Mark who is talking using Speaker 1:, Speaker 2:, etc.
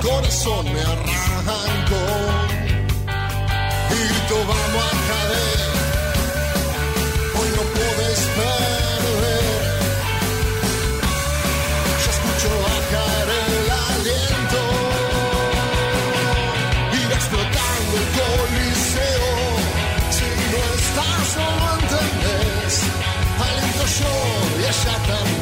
Speaker 1: corazón me arrancó. Y grito, vamos a caer. Hoy no puedes perder. Ya escucho bajar el aliento. Ir explotando el coliseo. Si no estás, no lo entendés. Aliento yo y ella también.